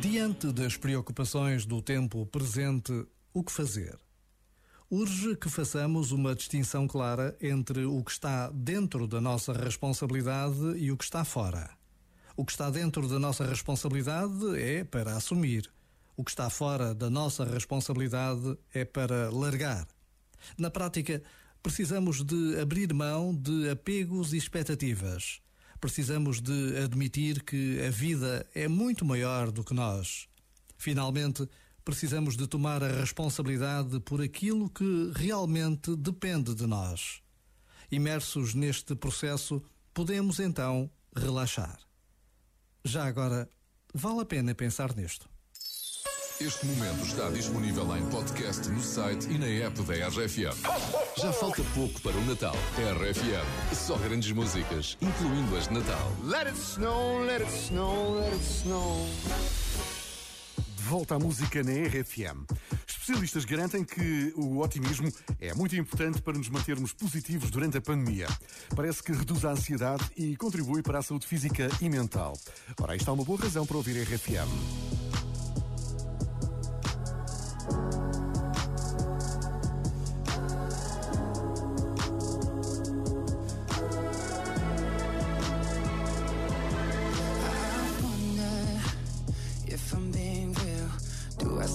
Diante das preocupações do tempo presente, o que fazer? Urge que façamos uma distinção clara entre o que está dentro da nossa responsabilidade e o que está fora. O que está dentro da nossa responsabilidade é para assumir. O que está fora da nossa responsabilidade é para largar. Na prática, precisamos de abrir mão de apegos e expectativas. Precisamos de admitir que a vida é muito maior do que nós. Finalmente, precisamos de tomar a responsabilidade por aquilo que realmente depende de nós. Imersos neste processo, podemos então relaxar. Já agora, vale a pena pensar nisto. Este momento está disponível em podcast no site e na app da RFM. Já falta pouco para o Natal. RFM, só grandes músicas, incluindo as de Natal. Let it snow, let it snow, let it snow. De volta à música na RFM. Especialistas garantem que o otimismo é muito importante para nos mantermos positivos durante a pandemia. Parece que reduz a ansiedade e contribui para a saúde física e mental. Ora, aí está uma boa razão para ouvir a RFM.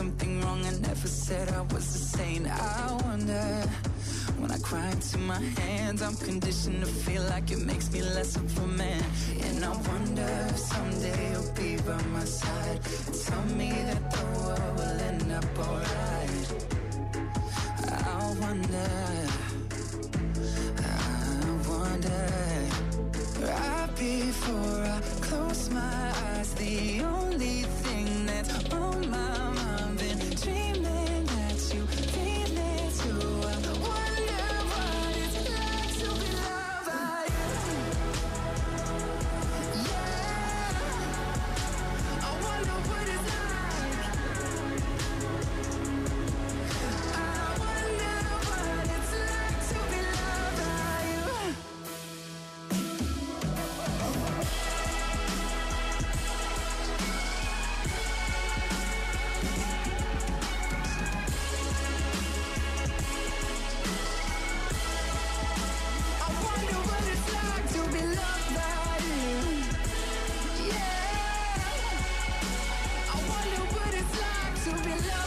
something wrong. I never said I was a saint. I wonder when I cry into my hands, I'm conditioned to feel like it makes me less of a man. And I wonder if someday you'll be by my side. Tell me that the world will end up alright. I wonder. to be loved.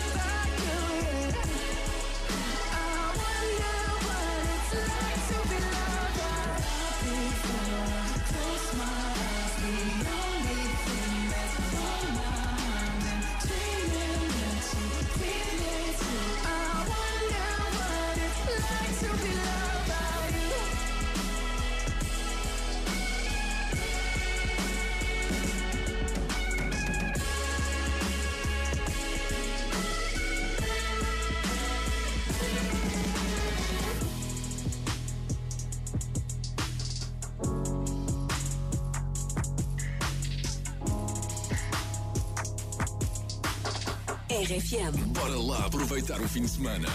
RFM. Bora lá aproveitar o fim de semana.